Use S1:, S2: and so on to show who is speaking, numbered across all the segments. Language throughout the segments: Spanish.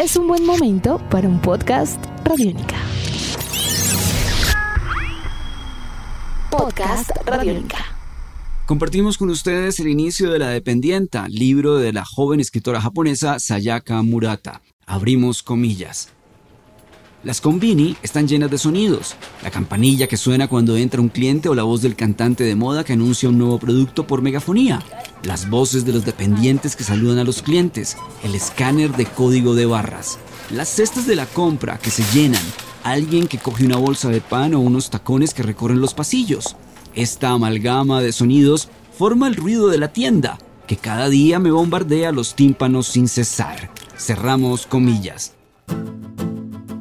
S1: es un buen momento para un podcast Radiónica. Podcast Radiónica.
S2: Compartimos con ustedes el inicio de La Dependienta, libro de la joven escritora japonesa Sayaka Murata. Abrimos comillas. Las combini están llenas de sonidos. La campanilla que suena cuando entra un cliente o la voz del cantante de moda que anuncia un nuevo producto por megafonía. Las voces de los dependientes que saludan a los clientes. El escáner de código de barras. Las cestas de la compra que se llenan. Alguien que coge una bolsa de pan o unos tacones que recorren los pasillos. Esta amalgama de sonidos forma el ruido de la tienda, que cada día me bombardea los tímpanos sin cesar. Cerramos comillas.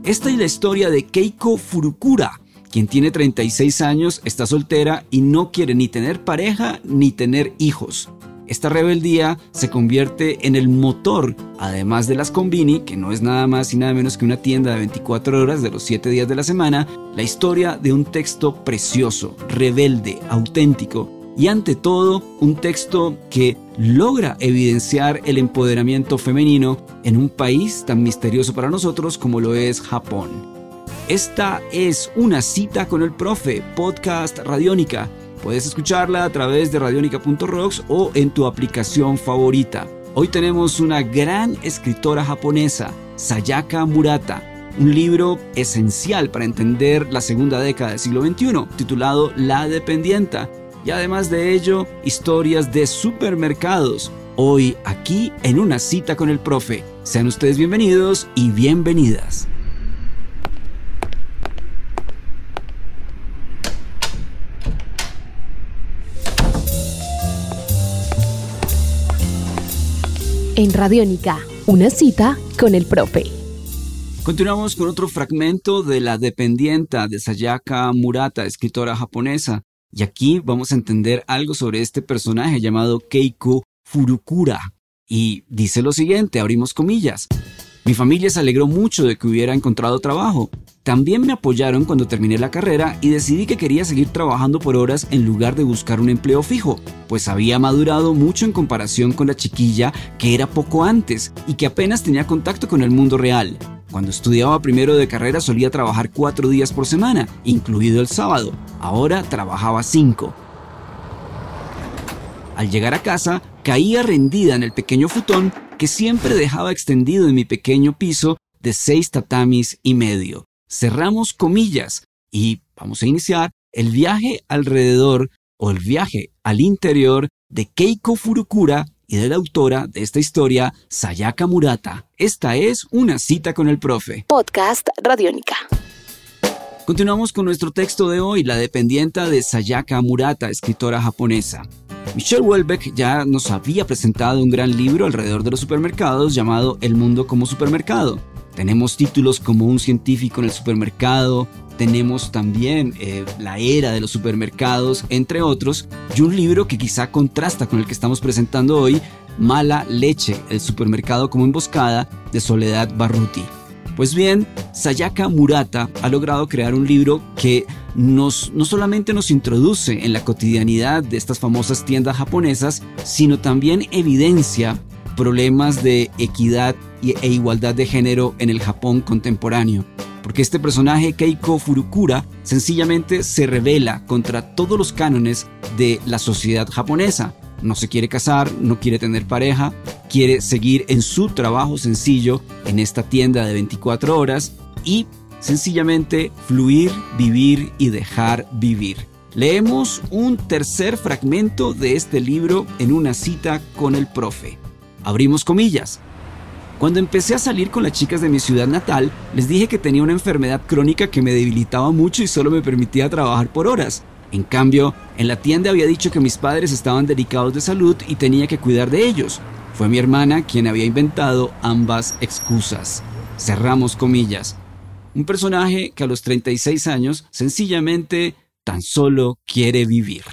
S2: Esta es la historia de Keiko Furukura, quien tiene 36 años, está soltera y no quiere ni tener pareja ni tener hijos. Esta rebeldía se convierte en el motor, además de las Combini, que no es nada más y nada menos que una tienda de 24 horas de los 7 días de la semana, la historia de un texto precioso, rebelde, auténtico y ante todo un texto que logra evidenciar el empoderamiento femenino en un país tan misterioso para nosotros como lo es Japón. Esta es una cita con el profe, podcast Radiónica. Puedes escucharla a través de radionica.rocks o en tu aplicación favorita. Hoy tenemos una gran escritora japonesa, Sayaka Murata, un libro esencial para entender la segunda década del siglo XXI, titulado La Dependienta, y además de ello, historias de supermercados. Hoy aquí en una cita con el profe. Sean ustedes bienvenidos y bienvenidas.
S1: En Radiónica, una cita con el profe.
S2: Continuamos con otro fragmento de La dependienta de Sayaka Murata, escritora japonesa. Y aquí vamos a entender algo sobre este personaje llamado Keiko Furukura. Y dice lo siguiente, abrimos comillas. Mi familia se alegró mucho de que hubiera encontrado trabajo. También me apoyaron cuando terminé la carrera y decidí que quería seguir trabajando por horas en lugar de buscar un empleo fijo, pues había madurado mucho en comparación con la chiquilla que era poco antes y que apenas tenía contacto con el mundo real. Cuando estudiaba primero de carrera solía trabajar cuatro días por semana, incluido el sábado. Ahora trabajaba cinco. Al llegar a casa, caía rendida en el pequeño futón que siempre dejaba extendido en mi pequeño piso de seis tatamis y medio. Cerramos comillas y vamos a iniciar el viaje alrededor o el viaje al interior de Keiko Furukura y de la autora de esta historia, Sayaka Murata. Esta es una cita con el profe.
S1: Podcast Radiónica.
S2: Continuamos con nuestro texto de hoy, La dependienta de Sayaka Murata, escritora japonesa. Michelle Welbeck ya nos había presentado un gran libro alrededor de los supermercados llamado El mundo como supermercado. Tenemos títulos como Un científico en el supermercado, tenemos también eh, La era de los supermercados, entre otros, y un libro que quizá contrasta con el que estamos presentando hoy, Mala Leche, el supermercado como emboscada, de Soledad Barruti. Pues bien, Sayaka Murata ha logrado crear un libro que nos, no solamente nos introduce en la cotidianidad de estas famosas tiendas japonesas, sino también evidencia problemas de equidad e igualdad de género en el Japón contemporáneo porque este personaje Keiko Furukura sencillamente se revela contra todos los cánones de la sociedad japonesa. No se quiere casar, no quiere tener pareja, quiere seguir en su trabajo sencillo en esta tienda de 24 horas y sencillamente fluir, vivir y dejar vivir. Leemos un tercer fragmento de este libro en una cita con el profe. Abrimos comillas. Cuando empecé a salir con las chicas de mi ciudad natal, les dije que tenía una enfermedad crónica que me debilitaba mucho y solo me permitía trabajar por horas. En cambio, en la tienda había dicho que mis padres estaban delicados de salud y tenía que cuidar de ellos. Fue mi hermana quien había inventado ambas excusas. Cerramos comillas. Un personaje que a los 36 años sencillamente tan solo quiere vivir.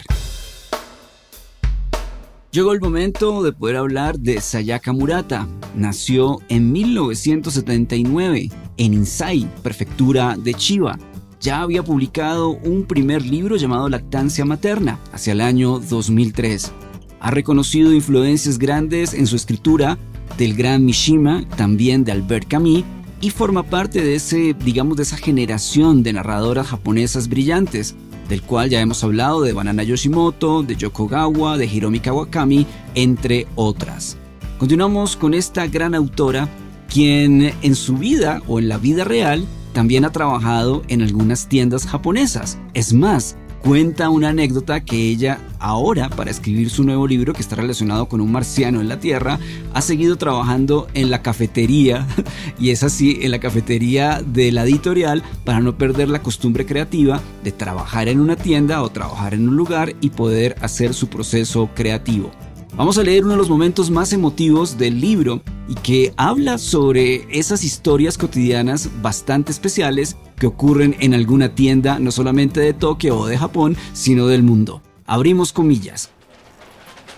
S2: Llegó el momento de poder hablar de Sayaka Murata. Nació en 1979 en Insai, prefectura de Chiba. Ya había publicado un primer libro llamado Lactancia Materna hacia el año 2003. Ha reconocido influencias grandes en su escritura del gran Mishima, también de Albert Camus, y forma parte de ese, digamos, de esa generación de narradoras japonesas brillantes, del cual ya hemos hablado de Banana Yoshimoto, de Yoko Gawa, de Hiromi Kawakami, entre otras. Continuamos con esta gran autora, quien en su vida o en la vida real también ha trabajado en algunas tiendas japonesas. Es más, cuenta una anécdota que ella ahora, para escribir su nuevo libro que está relacionado con un marciano en la Tierra, ha seguido trabajando en la cafetería, y es así, en la cafetería de la editorial, para no perder la costumbre creativa de trabajar en una tienda o trabajar en un lugar y poder hacer su proceso creativo. Vamos a leer uno de los momentos más emotivos del libro y que habla sobre esas historias cotidianas bastante especiales que ocurren en alguna tienda no solamente de Tokio o de Japón, sino del mundo. Abrimos comillas.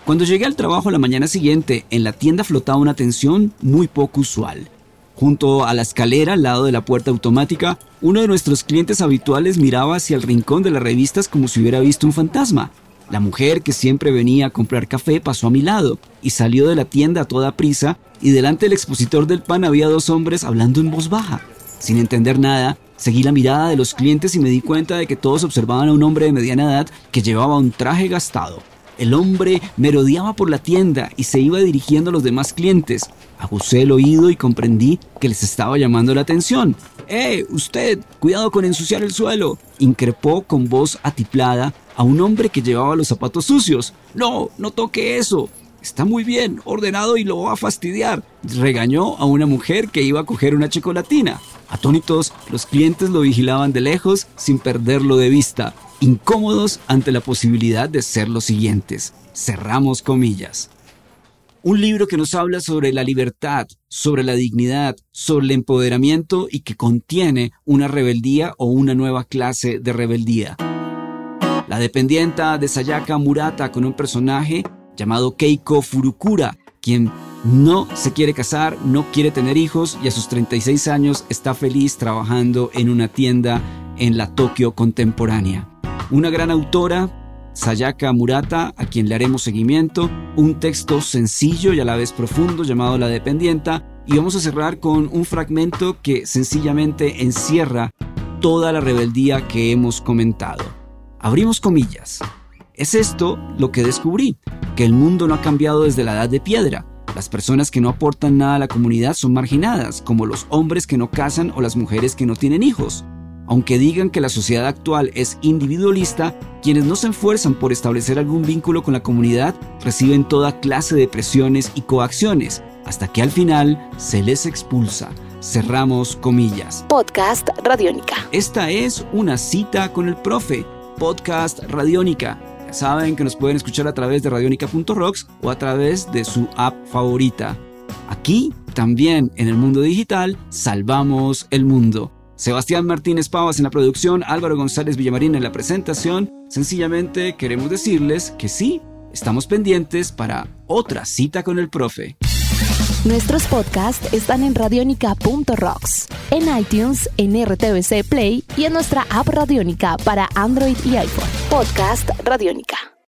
S2: Cuando llegué al trabajo la mañana siguiente, en la tienda flotaba una tensión muy poco usual. Junto a la escalera, al lado de la puerta automática, uno de nuestros clientes habituales miraba hacia el rincón de las revistas como si hubiera visto un fantasma. La mujer que siempre venía a comprar café pasó a mi lado y salió de la tienda a toda prisa y delante del expositor del pan había dos hombres hablando en voz baja. Sin entender nada, seguí la mirada de los clientes y me di cuenta de que todos observaban a un hombre de mediana edad que llevaba un traje gastado. El hombre merodeaba por la tienda y se iba dirigiendo a los demás clientes. Ajusté el oído y comprendí que les estaba llamando la atención. ¡Eh, usted! ¡Cuidado con ensuciar el suelo! increpó con voz atiplada a un hombre que llevaba los zapatos sucios. No, no toque eso. Está muy bien, ordenado y lo va a fastidiar. Regañó a una mujer que iba a coger una chocolatina. Atónitos, los clientes lo vigilaban de lejos sin perderlo de vista, incómodos ante la posibilidad de ser los siguientes. Cerramos comillas. Un libro que nos habla sobre la libertad, sobre la dignidad, sobre el empoderamiento y que contiene una rebeldía o una nueva clase de rebeldía. La dependienta de Sayaka Murata con un personaje llamado Keiko Furukura, quien no se quiere casar, no quiere tener hijos y a sus 36 años está feliz trabajando en una tienda en la Tokio contemporánea. Una gran autora, Sayaka Murata, a quien le haremos seguimiento, un texto sencillo y a la vez profundo llamado La Dependienta, y vamos a cerrar con un fragmento que sencillamente encierra toda la rebeldía que hemos comentado. Abrimos comillas. Es esto lo que descubrí, que el mundo no ha cambiado desde la edad de piedra. Las personas que no aportan nada a la comunidad son marginadas, como los hombres que no casan o las mujeres que no tienen hijos. Aunque digan que la sociedad actual es individualista, quienes no se esfuerzan por establecer algún vínculo con la comunidad reciben toda clase de presiones y coacciones, hasta que al final se les expulsa. Cerramos comillas.
S1: Podcast Radiónica.
S2: Esta es una cita con el profe podcast Radiónica. Ya saben que nos pueden escuchar a través de radionica.rocks o a través de su app favorita. Aquí, también en el mundo digital, salvamos el mundo. Sebastián Martínez Pavas en la producción, Álvaro González Villamarín en la presentación. Sencillamente queremos decirles que sí, estamos pendientes para otra cita con el profe.
S1: Nuestros podcasts están en radionica.rocks, en iTunes, en RTVC Play y en nuestra app Radionica para Android y iPhone. Podcast Radionica.